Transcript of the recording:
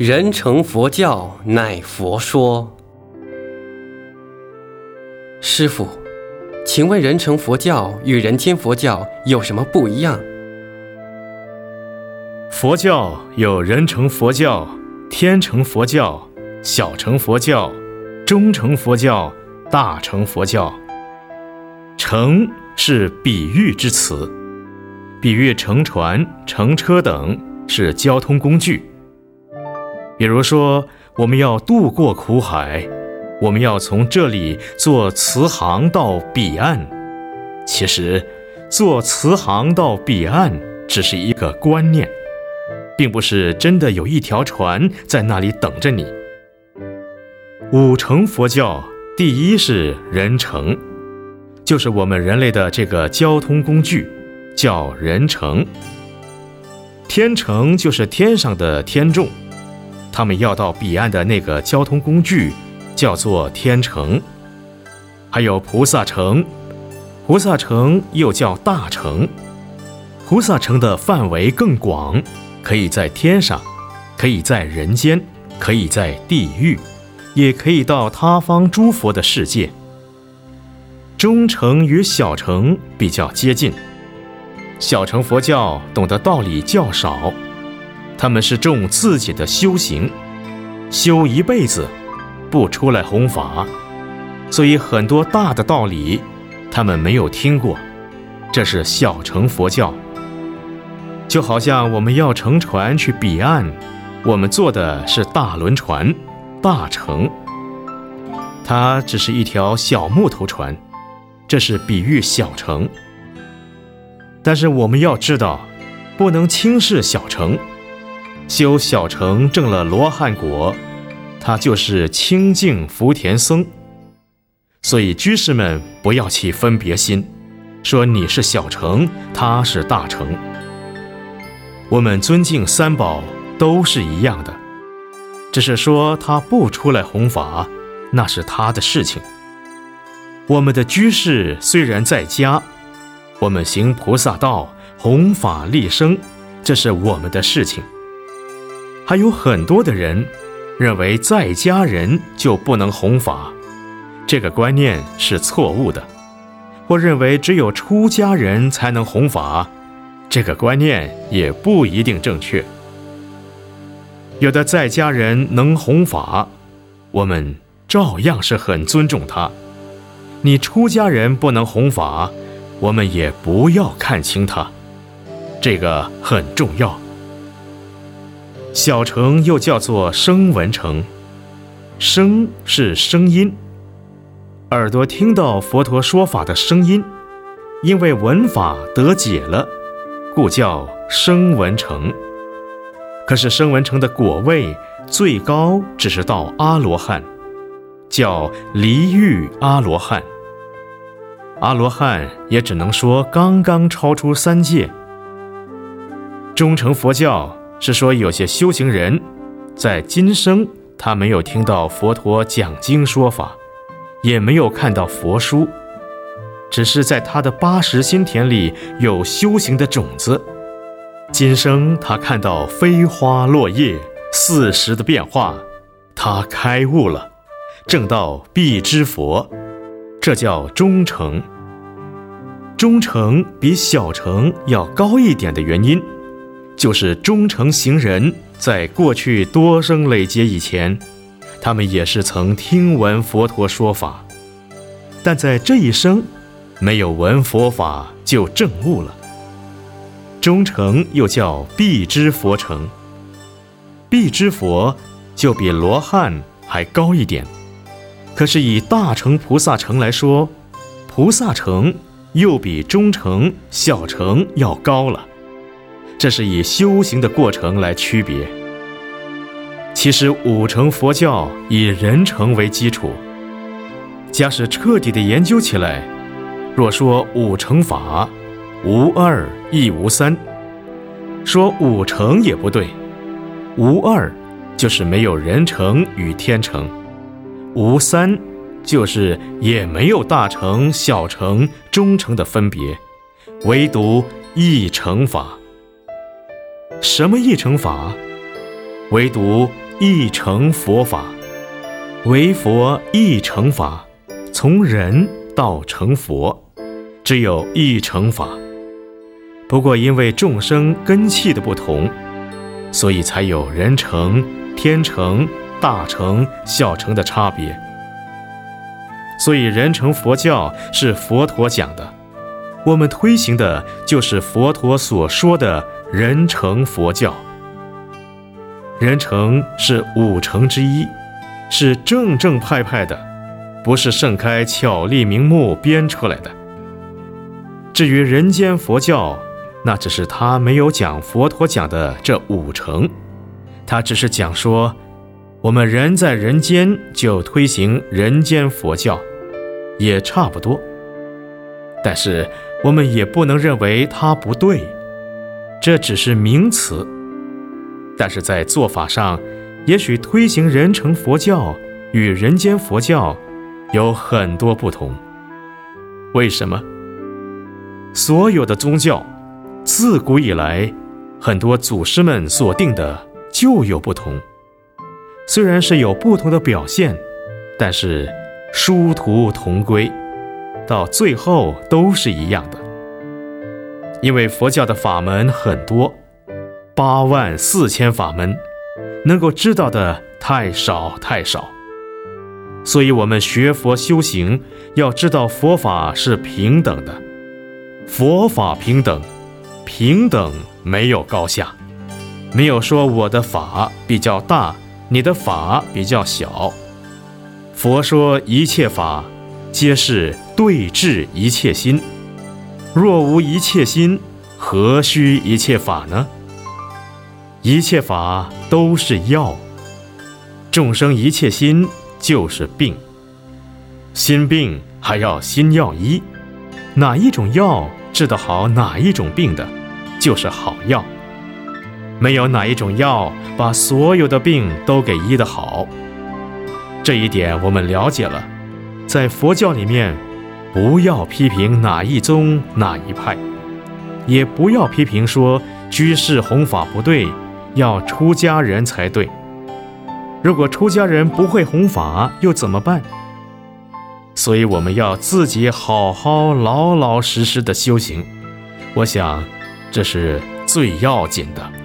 人成佛教乃佛说。师傅，请问人成佛教与人间佛教有什么不一样？佛教有人成佛教、天成佛教、小乘佛教、中乘佛教、大乘佛教。乘是比喻之词，比喻乘船、乘车等是交通工具。比如说，我们要渡过苦海，我们要从这里坐慈航到彼岸。其实，坐慈航到彼岸只是一个观念，并不是真的有一条船在那里等着你。五乘佛教第一是人乘，就是我们人类的这个交通工具，叫人乘。天乘就是天上的天众。他们要到彼岸的那个交通工具，叫做天城。还有菩萨城，菩萨城又叫大城。菩萨城的范围更广，可以在天上，可以在人间，可以在地狱，也可以到他方诸佛的世界。中城与小城比较接近，小城佛教懂得道理较少。他们是重自己的修行，修一辈子，不出来弘法，所以很多大的道理，他们没有听过。这是小乘佛教。就好像我们要乘船去彼岸，我们坐的是大轮船，大乘。它只是一条小木头船，这是比喻小乘。但是我们要知道，不能轻视小乘。修小乘证了罗汉果，他就是清净福田僧。所以居士们不要起分别心，说你是小乘，他是大乘。我们尊敬三宝都是一样的，只是说他不出来弘法，那是他的事情。我们的居士虽然在家，我们行菩萨道，弘法利生，这是我们的事情。还有很多的人认为在家人就不能弘法，这个观念是错误的；或认为只有出家人才能弘法，这个观念也不一定正确。有的在家人能弘法，我们照样是很尊重他；你出家人不能弘法，我们也不要看轻他，这个很重要。小乘又叫做声闻乘，声是声音，耳朵听到佛陀说法的声音，因为闻法得解了，故叫声闻乘。可是声闻乘的果位最高只是到阿罗汉，叫离欲阿罗汉。阿罗汉也只能说刚刚超出三界。中乘佛教。是说有些修行人，在今生他没有听到佛陀讲经说法，也没有看到佛书，只是在他的八十心田里有修行的种子。今生他看到飞花落叶、四时的变化，他开悟了，正道必知佛，这叫忠诚。忠诚比小诚要高一点的原因。就是忠诚行人，在过去多生累劫以前，他们也是曾听闻佛陀说法，但在这一生，没有闻佛法就证悟了。忠诚又叫必知佛成，必知佛就比罗汉还高一点，可是以大乘菩萨成来说，菩萨成又比中乘、小乘要高了。这是以修行的过程来区别。其实五乘佛教以人乘为基础，假使彻底的研究起来，若说五乘法无二亦无三，说五乘也不对，无二就是没有人乘与天乘，无三就是也没有大乘、小乘、中乘的分别，唯独一乘法。什么一乘法？唯独一成佛法，唯佛一成法，从人到成佛，只有一成法。不过因为众生根器的不同，所以才有人成、天成、大成、小成的差别。所以人成佛教是佛陀讲的，我们推行的就是佛陀所说的人成佛教。人成是五成之一，是正正派派的，不是盛开巧立名目编出来的。至于人间佛教，那只是他没有讲佛陀讲的这五成，他只是讲说，我们人在人间就推行人间佛教，也差不多。但是我们也不能认为他不对，这只是名词。但是在做法上，也许推行人成佛教与人间佛教有很多不同。为什么？所有的宗教自古以来，很多祖师们所定的就有不同。虽然是有不同的表现，但是殊途同归，到最后都是一样的。因为佛教的法门很多。八万四千法门，能够知道的太少太少，所以我们学佛修行，要知道佛法是平等的，佛法平等，平等没有高下，没有说我的法比较大，你的法比较小。佛说一切法，皆是对治一切心，若无一切心，何须一切法呢？一切法都是药，众生一切心就是病，心病还要心药医，哪一种药治得好哪一种病的，就是好药。没有哪一种药把所有的病都给医得好。这一点我们了解了，在佛教里面，不要批评哪一宗哪一派，也不要批评说居士弘法不对。要出家人才对。如果出家人不会弘法，又怎么办？所以我们要自己好好、老老实实的修行。我想，这是最要紧的。